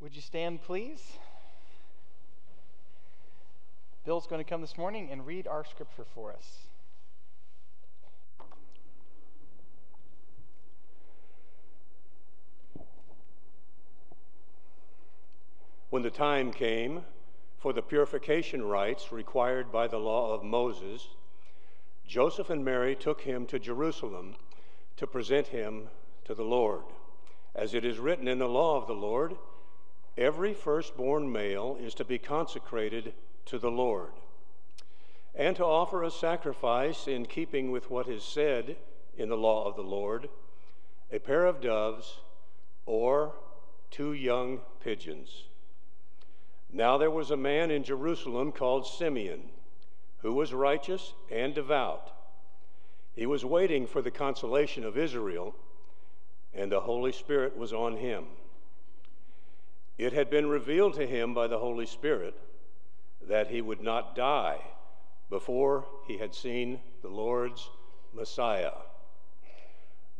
Would you stand, please? Bill's going to come this morning and read our scripture for us. When the time came for the purification rites required by the law of Moses, Joseph and Mary took him to Jerusalem to present him to the Lord. As it is written in the law of the Lord, every firstborn male is to be consecrated to the Lord, and to offer a sacrifice in keeping with what is said in the law of the Lord a pair of doves or two young pigeons. Now there was a man in Jerusalem called Simeon, who was righteous and devout. He was waiting for the consolation of Israel, and the Holy Spirit was on him. It had been revealed to him by the Holy Spirit that he would not die before he had seen the Lord's Messiah.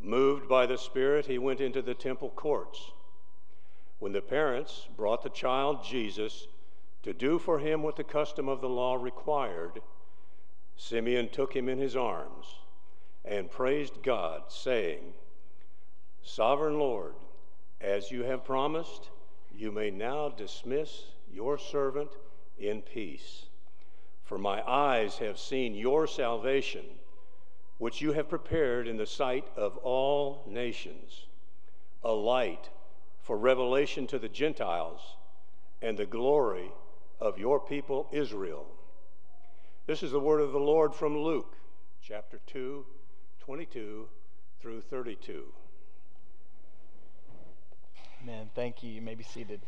Moved by the Spirit, he went into the temple courts. When the parents brought the child Jesus to do for him what the custom of the law required, Simeon took him in his arms and praised God, saying, Sovereign Lord, as you have promised, you may now dismiss your servant in peace. For my eyes have seen your salvation, which you have prepared in the sight of all nations, a light for revelation to the Gentiles and the glory of your people Israel. This is the word of the Lord from Luke chapter 2, 22 through 32. Amen. Thank you. You may be seated.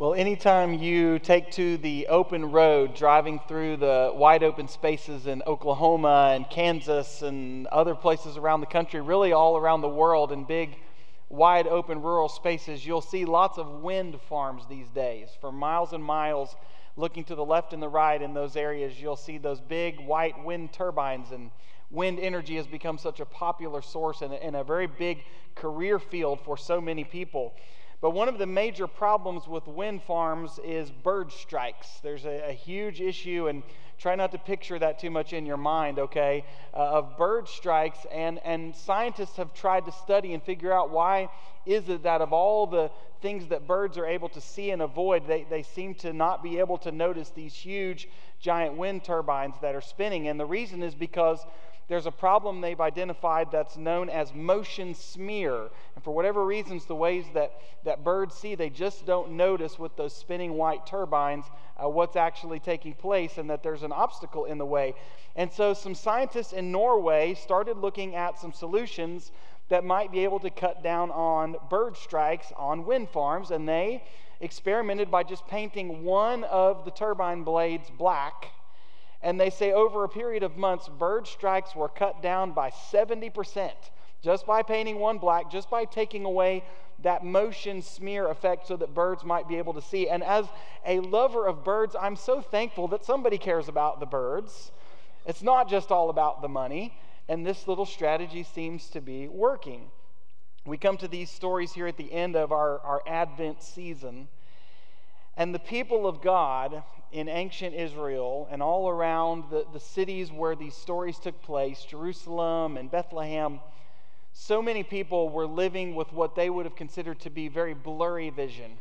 Well, anytime you take to the open road, driving through the wide open spaces in Oklahoma and Kansas and other places around the country, really all around the world, in big, wide open rural spaces, you'll see lots of wind farms these days. For miles and miles, looking to the left and the right in those areas, you'll see those big white wind turbines. And wind energy has become such a popular source and a, very big career field for so many people. But one of the major problems with wind farms is bird strikes. There's a, a huge issue, and try not to picture that too much in your mind, okay, uh, of bird strikes. And, and scientists have tried to study and figure out why is it that of all the things that birds are able to see and avoid, they, they seem to not be able to notice these huge, giant wind turbines that are spinning. And the reason is because there's a problem they've identified that's known as motion smear. And for whatever reasons, the ways that, that birds see, they just don't notice with those spinning white turbines uh, what's actually taking place and that there's an obstacle in the way. And so, some scientists in Norway started looking at some solutions that might be able to cut down on bird strikes on wind farms. And they experimented by just painting one of the turbine blades black and they say over a period of months, bird strikes were cut down by 70% just by painting one black, just by taking away that motion smear effect so that birds might be able to see. And as a lover of birds, I'm so thankful that somebody cares about the birds. It's not just all about the money, and this little strategy seems to be working. We come to these stories here at the end of our, our Advent season. And the people of God in ancient Israel and all around the, the cities where these stories took place, Jerusalem and Bethlehem, so many people were living with what they would have considered to be very blurry vision.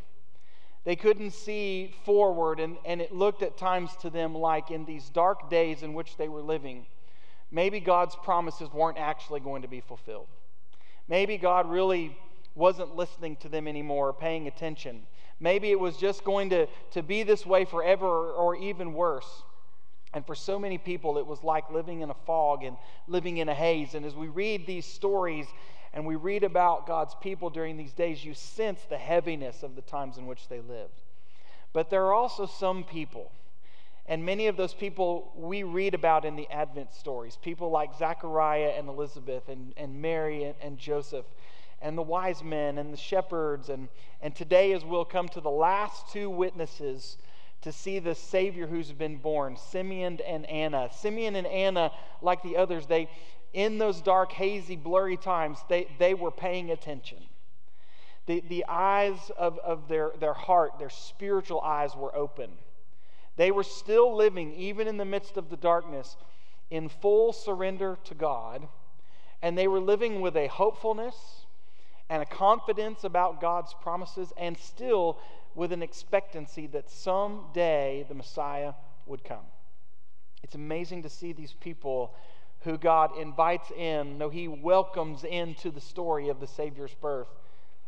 They couldn't see forward, and, and it looked at times to them like in these dark days in which they were living, maybe God's promises weren't actually going to be fulfilled. Maybe God really wasn't listening to them anymore, paying attention. Maybe it was just going to, to be this way forever or, or even worse. And for so many people, it was like living in a fog and living in a haze. And as we read these stories and we read about God's people during these days, you sense the heaviness of the times in which they lived. But there are also some people, and many of those people we read about in the Advent stories, people like Zachariah and Elizabeth and, and Mary and, and Joseph and the wise men and the shepherds. And, and today, as we'll come to the last two witnesses to see the Savior who's been born, Simeon and Anna. Simeon and Anna, like the others, they in those dark, hazy, blurry times, they, they were paying attention. The, the eyes of, of their, their heart, their spiritual eyes were open. They were still living, even in the midst of the darkness, in full surrender to God. And they were living with a hopefulness and a confidence about God's promises, and still with an expectancy that someday the Messiah would come. It's amazing to see these people who God invites in, no, He welcomes into the story of the Savior's birth,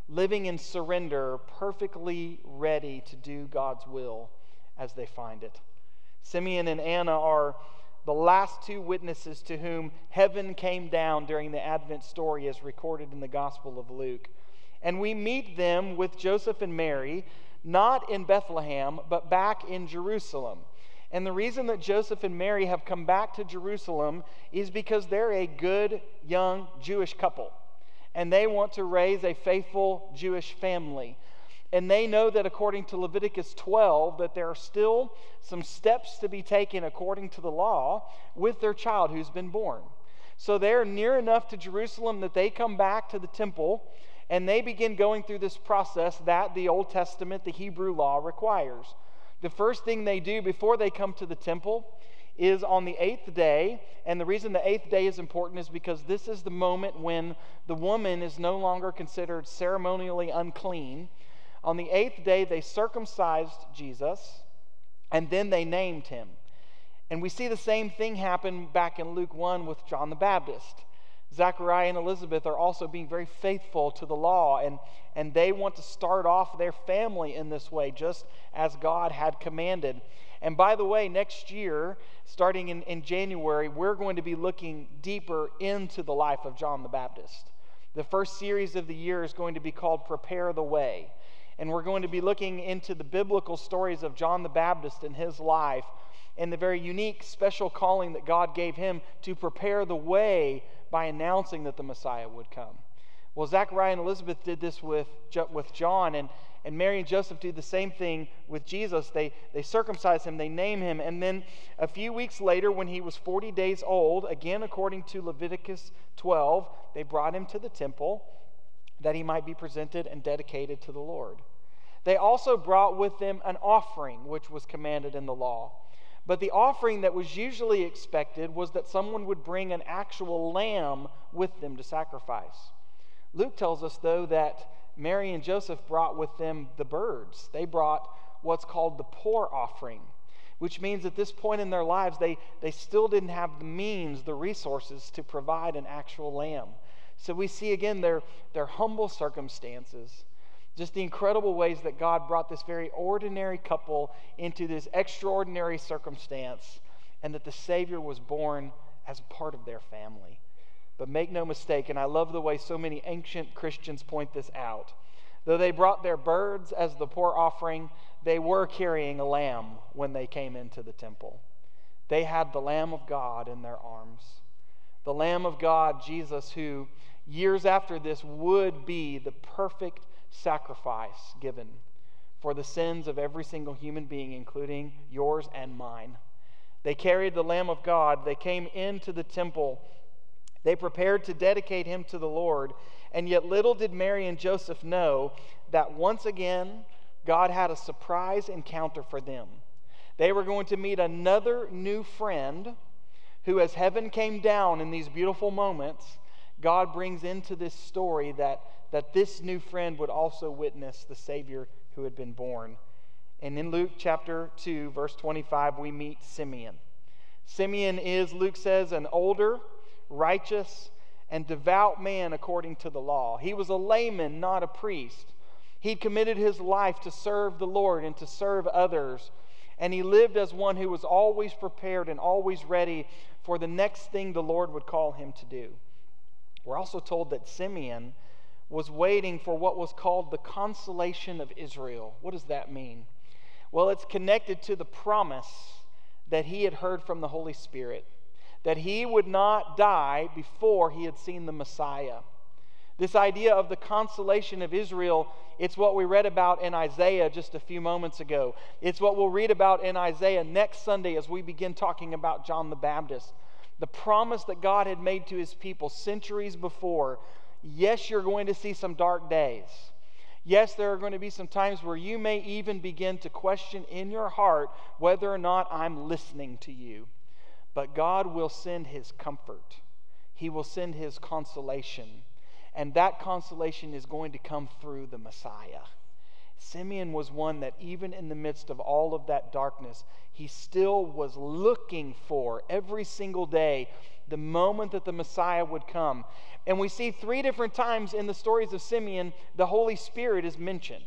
living in surrender, perfectly ready to do God's will as they find it. Simeon and Anna are the last two witnesses to whom heaven came down during the Advent story, as recorded in the Gospel of Luke. And we meet them with Joseph and Mary, not in Bethlehem, but back in Jerusalem. And the reason that Joseph and Mary have come back to Jerusalem is because they're a good young Jewish couple. And they want to raise a faithful Jewish family. And they know that according to Leviticus 12 that there are still some steps to be taken according to the law with their child who's been born. So they're near enough to Jerusalem that they come back to the temple and they begin going through this process that the Old Testament, the Hebrew law requires the first thing they do before they come to the temple is on the eighth day. And the reason the eighth day is important is because this is the moment when the woman is no longer considered ceremonially unclean. On the eighth day, they circumcised Jesus and then they named him. And we see the same thing happen back in Luke 1 with John the Baptist. Zachariah and Elizabeth are also being very faithful to the law, and, and they want to start off their family in this way, just as God had commanded. And by the way, next year, starting in, in January, we're going to be looking deeper into the life of John the Baptist. The first series of the year is going to be called Prepare the Way. And we're going to be looking into the biblical stories of John the Baptist and his life and the very unique, special calling that God gave him to prepare the way by announcing that the Messiah would come. Well, Zachariah and Elizabeth did this with, with John, and, and Mary and Joseph do the same thing with Jesus. They, they circumcise him, they name him, and then a few weeks later, when he was 40 days old, again according to Leviticus 12, they brought him to the temple that he might be presented and dedicated to the Lord. They also brought with them an offering, which was commanded in the law. But the offering that was usually expected was that someone would bring an actual lamb with them to sacrifice. Luke tells us, though, that Mary and Joseph brought with them the birds. They brought what's called the poor offering, which means at this point in their lives, they, they still didn't have the means, the resources to provide an actual lamb. So we see again their, their humble circumstances just the incredible ways that God brought this very ordinary couple into this extraordinary circumstance, and that the Savior was born as part of their family. But make no mistake, and I love the way so many ancient Christians point this out. Though they brought their birds as the poor offering, they were carrying a lamb when they came into the temple. They had the Lamb of God in their arms. The Lamb of God, Jesus, who years after this would be the perfect sacrifice given for the sins of every single human being, including yours and mine. They carried the Lamb of God. They came into the temple. They prepared to dedicate him to the Lord. And yet, little did Mary and Joseph know that once again, God had a surprise encounter for them. They were going to meet another new friend who, as heaven came down in these beautiful moments, God brings into this story that that this new friend would also witness the Savior who had been born. And in Luke chapter 2, verse 25, we meet Simeon. Simeon is, Luke says, an older, righteous, and devout man according to the law. He was a layman, not a priest. He'd committed his life to serve the Lord and to serve others. And he lived as one who was always prepared and always ready for the next thing the Lord would call him to do. We're also told that Simeon was waiting for what was called the consolation of Israel. What does that mean? Well, it's connected to the promise that he had heard from the Holy Spirit that he would not die before he had seen the Messiah. This idea of the consolation of Israel, it's what we read about in Isaiah just a few moments ago. It's what we'll read about in Isaiah next Sunday as we begin talking about John the Baptist. The promise that God had made to his people centuries before. Yes, you're going to see some dark days. Yes, there are going to be some times where you may even begin to question in your heart whether or not I'm listening to you. But God will send his comfort, He will send his consolation. And that consolation is going to come through the Messiah. Simeon was one that, even in the midst of all of that darkness, he still was looking for every single day the moment that the Messiah would come. And we see three different times in the stories of Simeon, the Holy Spirit is mentioned.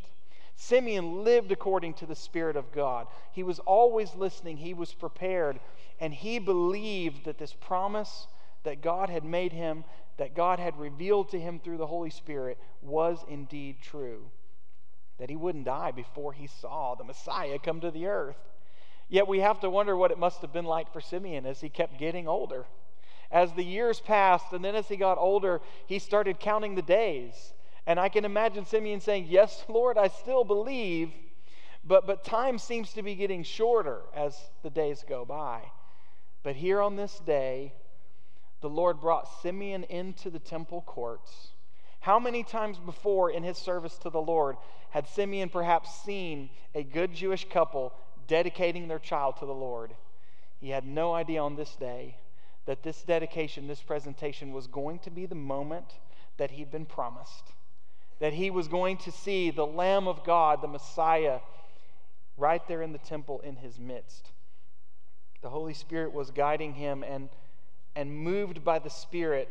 Simeon lived according to the Spirit of God. He was always listening, he was prepared, and he believed that this promise that God had made him, that God had revealed to him through the Holy Spirit, was indeed true. That he wouldn't die before he saw the Messiah come to the earth. Yet we have to wonder what it must have been like for Simeon as he kept getting older. As the years passed, and then as he got older, he started counting the days. And I can imagine Simeon saying, Yes, Lord, I still believe, but, but time seems to be getting shorter as the days go by. But here on this day, the Lord brought Simeon into the temple courts. How many times before in his service to the Lord had Simeon perhaps seen a good Jewish couple dedicating their child to the Lord? He had no idea on this day that this dedication, this presentation was going to be the moment that he'd been promised. That he was going to see the Lamb of God, the Messiah, right there in the temple in his midst. The Holy Spirit was guiding him, and, and moved by the Spirit,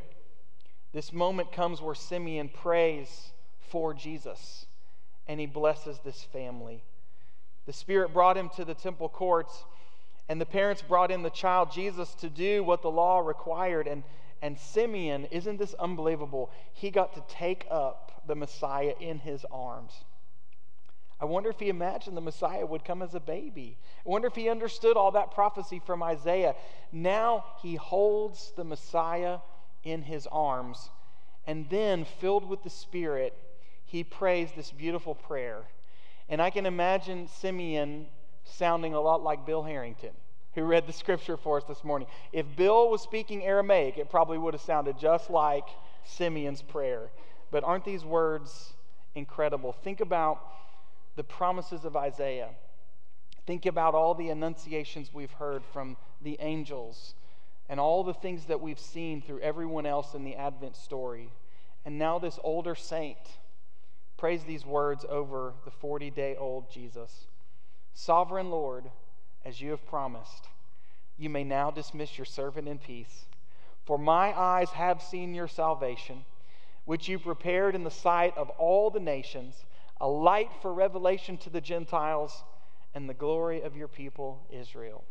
this moment comes where Simeon prays for Jesus and he blesses this family. The Spirit brought him to the temple courts, and the parents brought in the child Jesus to do what the law required. And, and Simeon, isn't this unbelievable? He got to take up the Messiah in his arms. I wonder if he imagined the Messiah would come as a baby. I wonder if he understood all that prophecy from Isaiah. Now he holds the Messiah in his arms. And then, filled with the Spirit, he prays this beautiful prayer. And I can imagine Simeon sounding a lot like Bill Harrington, who read the scripture for us this morning. If Bill was speaking Aramaic, it probably would have sounded just like Simeon's prayer. But aren't these words incredible? Think about the promises of Isaiah. Think about all the annunciations we've heard from the angels and all the things that we've seen through everyone else in the Advent story. And now, this older saint prays these words over the 40 day old Jesus Sovereign Lord, as you have promised, you may now dismiss your servant in peace. For my eyes have seen your salvation, which you prepared in the sight of all the nations a light for revelation to the Gentiles, and the glory of your people, Israel.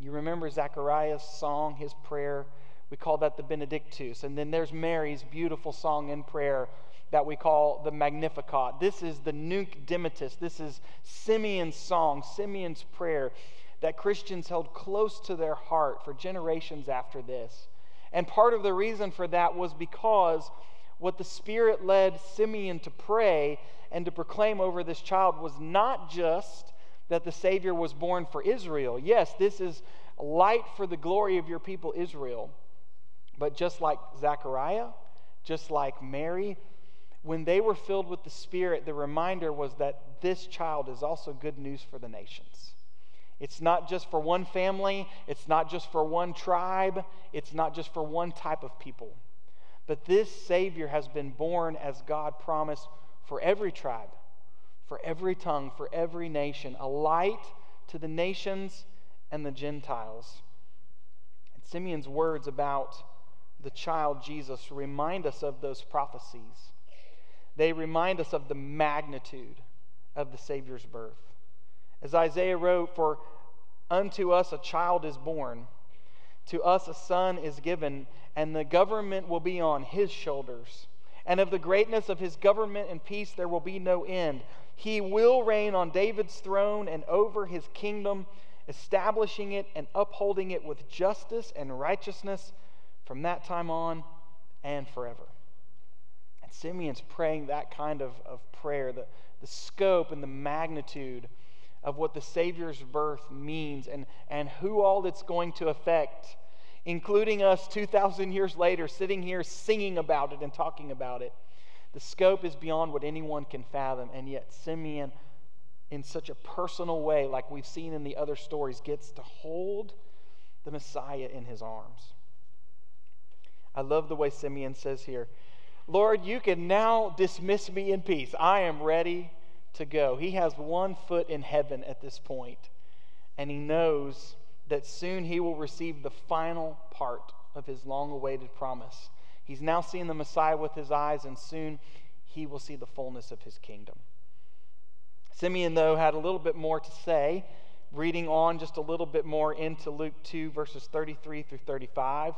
You remember Zechariah's song, his prayer. We call that the Benedictus. And then there's Mary's beautiful song and prayer that we call the Magnificat. This is the Nunc Dimittis. This is Simeon's song, Simeon's prayer that Christians held close to their heart for generations after this. And part of the reason for that was because what the Spirit led Simeon to pray and to proclaim over this child was not just that the Savior was born for Israel. Yes, this is light for the glory of your people, Israel. But just like Zechariah, just like Mary, when they were filled with the Spirit, the reminder was that this child is also good news for the nations. It's not just for one family, it's not just for one tribe, it's not just for one type of people. But this Savior has been born as God promised for every tribe, for every tongue, for every nation, a light to the nations and the Gentiles. And Simeon's words about the child Jesus remind us of those prophecies. They remind us of the magnitude of the Savior's birth. As Isaiah wrote, For unto us a child is born, to us a son is given, and the government will be on his shoulders and of the greatness of his government and peace there will be no end. He will reign on David's throne and over his kingdom, establishing it and upholding it with justice and righteousness from that time on and forever. And Simeon's praying that kind of, of prayer, the, the scope and the magnitude of what the Savior's birth means and, and who all it's going to affect, including us 2,000 years later sitting here singing about it and talking about it. The scope is beyond what anyone can fathom, and yet Simeon, in such a personal way, like we've seen in the other stories, gets to hold the Messiah in his arms. I love the way Simeon says here, Lord, you can now dismiss me in peace. I am ready to go. He has one foot in heaven at this point, and he knows that soon he will receive the final part of his long awaited promise. He's now seeing the Messiah with his eyes, and soon he will see the fullness of his kingdom. Simeon, though, had a little bit more to say, reading on just a little bit more into Luke 2, verses 33 through 35.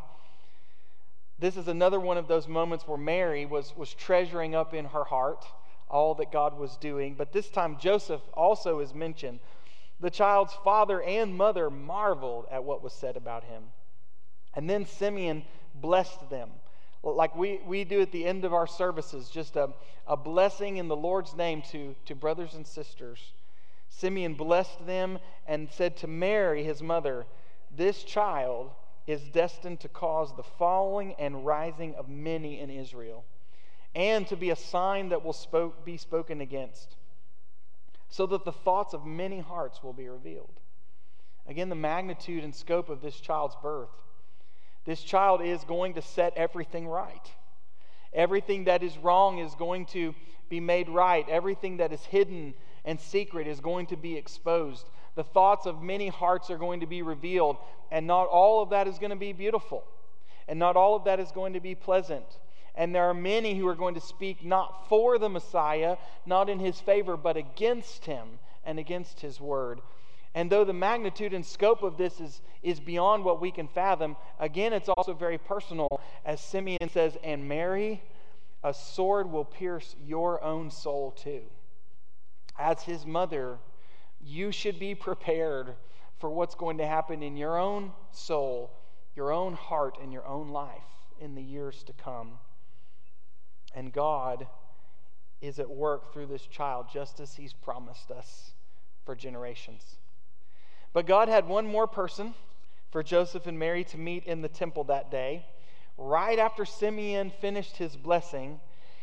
This is another one of those moments where Mary was, was treasuring up in her heart all that God was doing. But this time, Joseph also is mentioned. The child's father and mother marveled at what was said about him. And then Simeon blessed them. Like we, we do at the end of our services, just a, a blessing in the Lord's name to, to brothers and sisters. Simeon blessed them and said to Mary, his mother, This child is destined to cause the falling and rising of many in Israel and to be a sign that will spoke, be spoken against, so that the thoughts of many hearts will be revealed. Again, the magnitude and scope of this child's birth. This child is going to set everything right. Everything that is wrong is going to be made right. Everything that is hidden and secret is going to be exposed. The thoughts of many hearts are going to be revealed, and not all of that is going to be beautiful, and not all of that is going to be pleasant. And there are many who are going to speak not for the Messiah, not in his favor, but against him and against his word. And though the magnitude and scope of this is, is beyond what we can fathom, again, it's also very personal. As Simeon says, and Mary, a sword will pierce your own soul too. As his mother, you should be prepared for what's going to happen in your own soul, your own heart, and your own life in the years to come. And God is at work through this child just as He's promised us for generations. But God had one more person for Joseph and Mary to meet in the temple that day. Right after Simeon finished his blessing,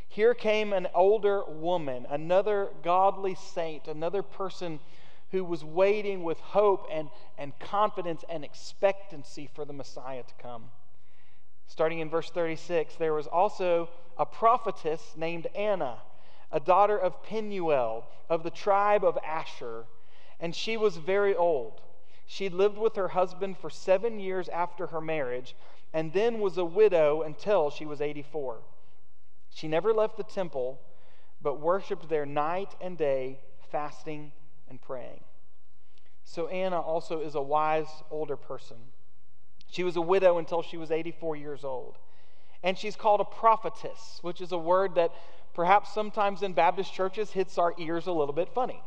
here came an older woman, another godly saint, another person who was waiting with hope and, and confidence and expectancy for the Messiah to come. Starting in verse 36, there was also a prophetess named Anna, a daughter of Penuel of the tribe of Asher, and she was very old. She lived with her husband for seven years after her marriage, and then was a widow until she was 84. She never left the temple, but worshiped there night and day, fasting and praying. So Anna also is a wise older person. She was a widow until she was 84 years old. And she's called a prophetess, which is a word that perhaps sometimes in Baptist churches hits our ears a little bit funny.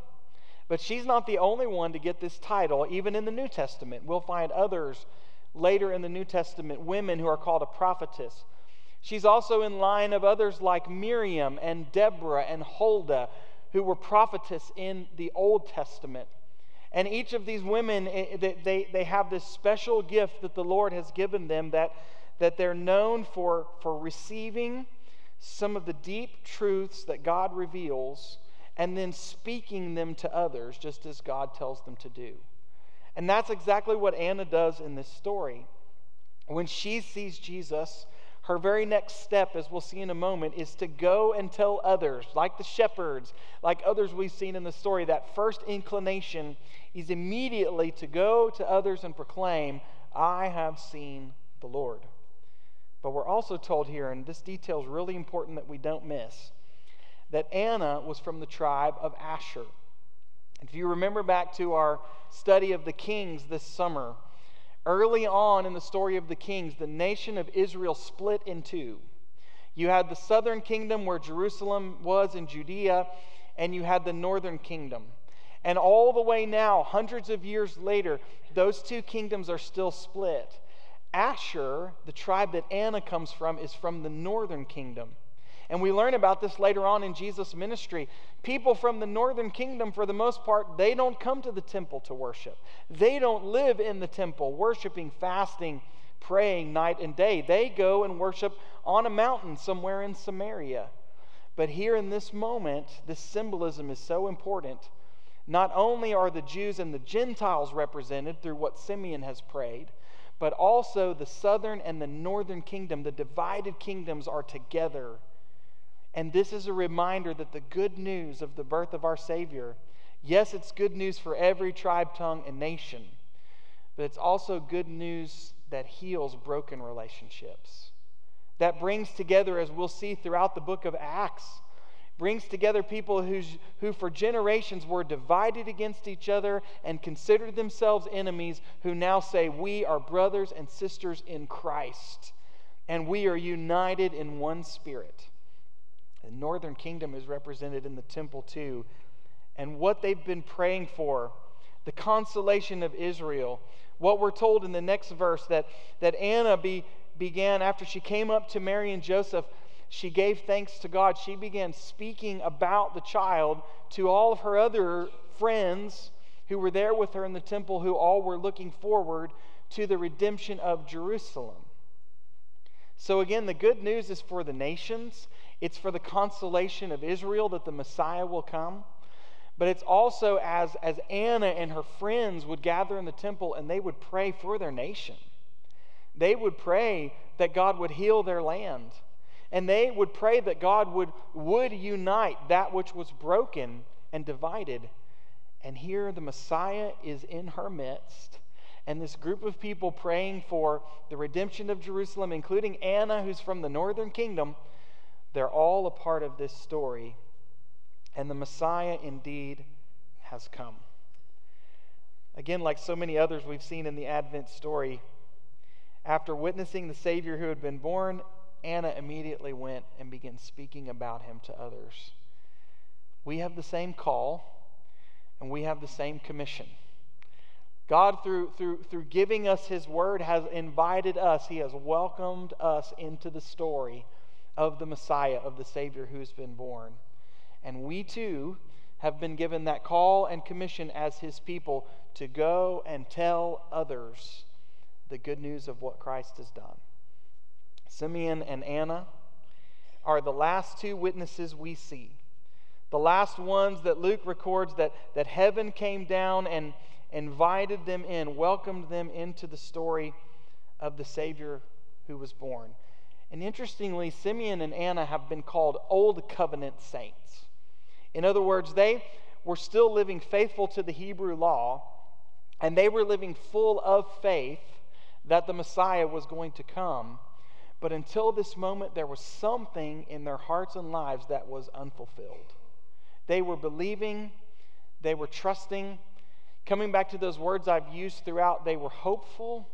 But she's not the only one to get this title, even in the New Testament. We'll find others later in the New Testament, women who are called a prophetess. She's also in line of others like Miriam and Deborah and Huldah, who were prophetess in the Old Testament. And each of these women, eh, they, they have this special gift that the Lord has given them that, that they're known for, for receiving some of the deep truths that God reveals and then speaking them to others just as God tells them to do. And that's exactly what Anna does in this story. When she sees Jesus, her very next step, as we'll see in a moment, is to go and tell others, like the shepherds, like others we've seen in the story. That first inclination is immediately to go to others and proclaim, I have seen the Lord. But we're also told here, and this detail is really important that we don't miss, that Anna was from the tribe of Asher. If you remember back to our study of the kings this summer, Early on in the story of the kings, the nation of Israel split in two. You had the southern kingdom where Jerusalem was in Judea, and you had the northern kingdom. And all the way now, hundreds of years later, those two kingdoms are still split. Asher, the tribe that Anna comes from, is from the northern kingdom. And we learn about this later on in Jesus' ministry. People from the northern kingdom, for the most part, they don't come to the temple to worship. They don't live in the temple, worshiping, fasting, praying night and day. They go and worship on a mountain somewhere in Samaria. But here in this moment, this symbolism is so important. Not only are the Jews and the Gentiles represented through what Simeon has prayed, but also the southern and the northern kingdom, the divided kingdoms, are together and this is a reminder that the good news of the birth of our Savior, yes, it's good news for every tribe, tongue, and nation, but it's also good news that heals broken relationships. That brings together, as we'll see throughout the book of Acts, brings together people who's, who for generations were divided against each other and considered themselves enemies, who now say, We are brothers and sisters in Christ, and we are united in one spirit. The northern kingdom is represented in the temple too. And what they've been praying for, the consolation of Israel. What we're told in the next verse that, that Anna be, began, after she came up to Mary and Joseph, she gave thanks to God. She began speaking about the child to all of her other friends who were there with her in the temple, who all were looking forward to the redemption of Jerusalem. So, again, the good news is for the nations. It's for the consolation of Israel that the Messiah will come. But it's also as, as Anna and her friends would gather in the temple and they would pray for their nation. They would pray that God would heal their land. And they would pray that God would, would unite that which was broken and divided. And here the Messiah is in her midst. And this group of people praying for the redemption of Jerusalem, including Anna, who's from the northern kingdom, they're all a part of this story, and the Messiah indeed has come. Again, like so many others we've seen in the Advent story, after witnessing the Savior who had been born, Anna immediately went and began speaking about him to others. We have the same call, and we have the same commission. God, through, through, through giving us His word, has invited us, He has welcomed us into the story of the Messiah, of the Savior who's been born. And we too have been given that call and commission as His people to go and tell others the good news of what Christ has done. Simeon and Anna are the last two witnesses we see. The last ones that Luke records that, that heaven came down and invited them in, welcomed them into the story of the Savior who was born. And interestingly, Simeon and Anna have been called Old Covenant saints. In other words, they were still living faithful to the Hebrew law, and they were living full of faith that the Messiah was going to come. But until this moment, there was something in their hearts and lives that was unfulfilled. They were believing, they were trusting. Coming back to those words I've used throughout, they were hopeful,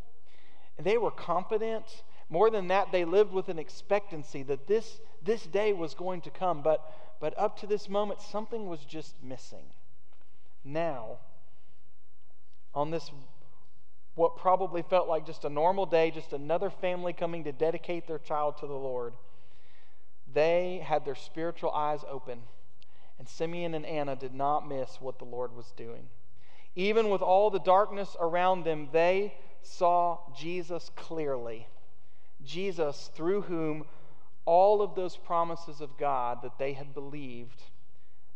they were confident, more than that, they lived with an expectancy that this, this day was going to come. But, but up to this moment, something was just missing. Now, on this, what probably felt like just a normal day, just another family coming to dedicate their child to the Lord, they had their spiritual eyes open. And Simeon and Anna did not miss what the Lord was doing. Even with all the darkness around them, they saw Jesus clearly. Jesus, through whom all of those promises of God that they had believed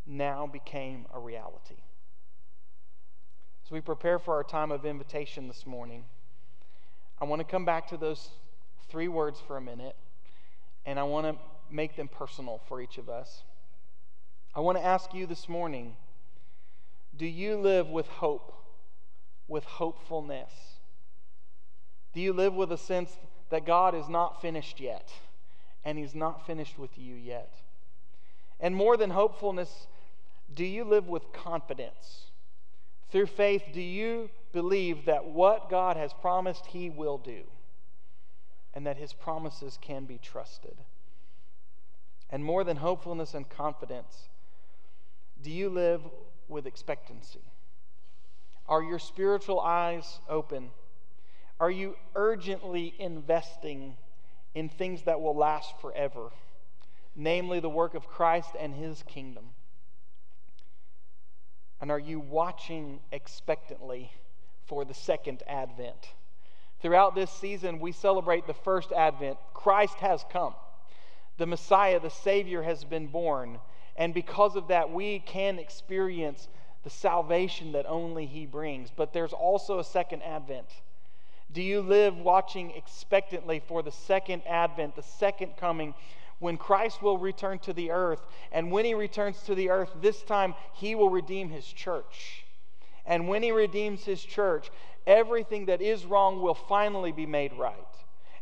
now became a reality. As we prepare for our time of invitation this morning, I want to come back to those three words for a minute, and I want to make them personal for each of us. I want to ask you this morning do you live with hope, with hopefulness? Do you live with a sense that God is not finished yet, and He's not finished with you yet. And more than hopefulness, do you live with confidence? Through faith, do you believe that what God has promised, He will do, and that His promises can be trusted? And more than hopefulness and confidence, do you live with expectancy? Are your spiritual eyes open? Are you urgently investing in things that will last forever? namely the work of Christ and his kingdom? And are you watching expectantly for the second advent? Throughout this season, we celebrate the first advent. Christ has come. The Messiah, the Savior, has been born. And because of that, we can experience the salvation that only He brings. But there's also a second advent. Do you live watching expectantly for the second advent, the second coming, when Christ will return to the earth? And when He returns to the earth, this time He will redeem His church. And when He redeems His church, everything that is wrong will finally be made right.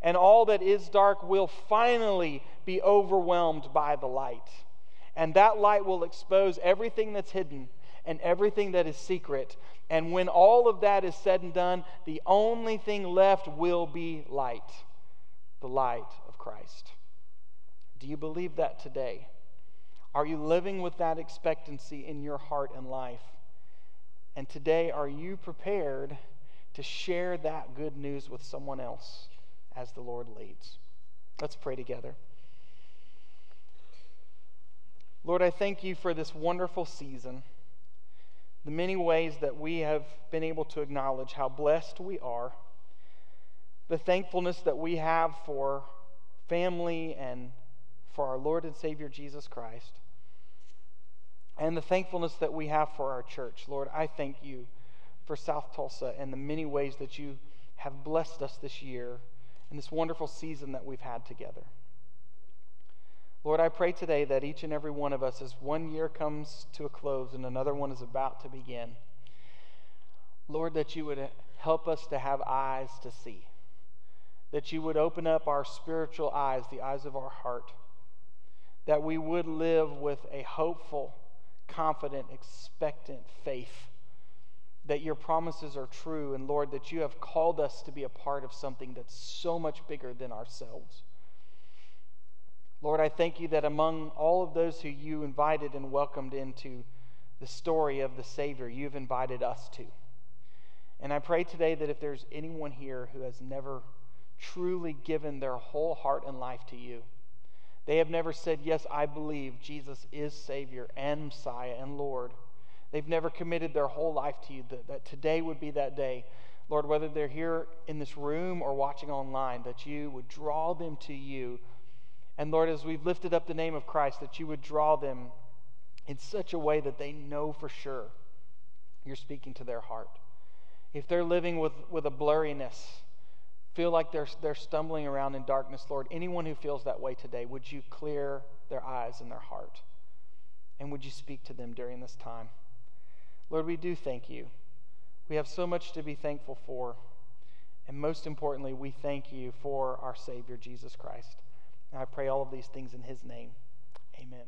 And all that is dark will finally be overwhelmed by the light. And that light will expose everything that's hidden and everything that is secret. And when all of that is said and done, the only thing left will be light the light of Christ. Do you believe that today? Are you living with that expectancy in your heart and life? And today, are you prepared to share that good news with someone else as the Lord leads. Let's pray together. Lord, I thank you for this wonderful season, the many ways that we have been able to acknowledge how blessed we are, the thankfulness that we have for family and for our Lord and Savior Jesus Christ, and the thankfulness that we have for our church. Lord, I thank you for South Tulsa and the many ways that you have blessed us this year and this wonderful season that we've had together. Lord, I pray today that each and every one of us, as one year comes to a close and another one is about to begin, Lord, that you would help us to have eyes to see, that you would open up our spiritual eyes, the eyes of our heart, that we would live with a hopeful, confident, expectant faith that your promises are true, and Lord, that you have called us to be a part of something that's so much bigger than ourselves. Lord, I thank you that among all of those who you invited and welcomed into the story of the Savior, you've invited us to. And I pray today that if there's anyone here who has never truly given their whole heart and life to you, they have never said, Yes, I believe Jesus is Savior and Messiah and Lord they've never committed their whole life to you, that, that today would be that day. Lord, whether they're here in this room or watching online, that you would draw them to you. And Lord, as we've lifted up the name of Christ, that you would draw them in such a way that they know for sure you're speaking to their heart. If they're living with, with a blurriness, feel like they're, they're stumbling around in darkness, Lord, anyone who feels that way today, would you clear their eyes and their heart? And would you speak to them during this time? Lord, we do thank you. We have so much to be thankful for. And most importantly, we thank you for our Savior, Jesus Christ. And I pray all of these things in his name. Amen.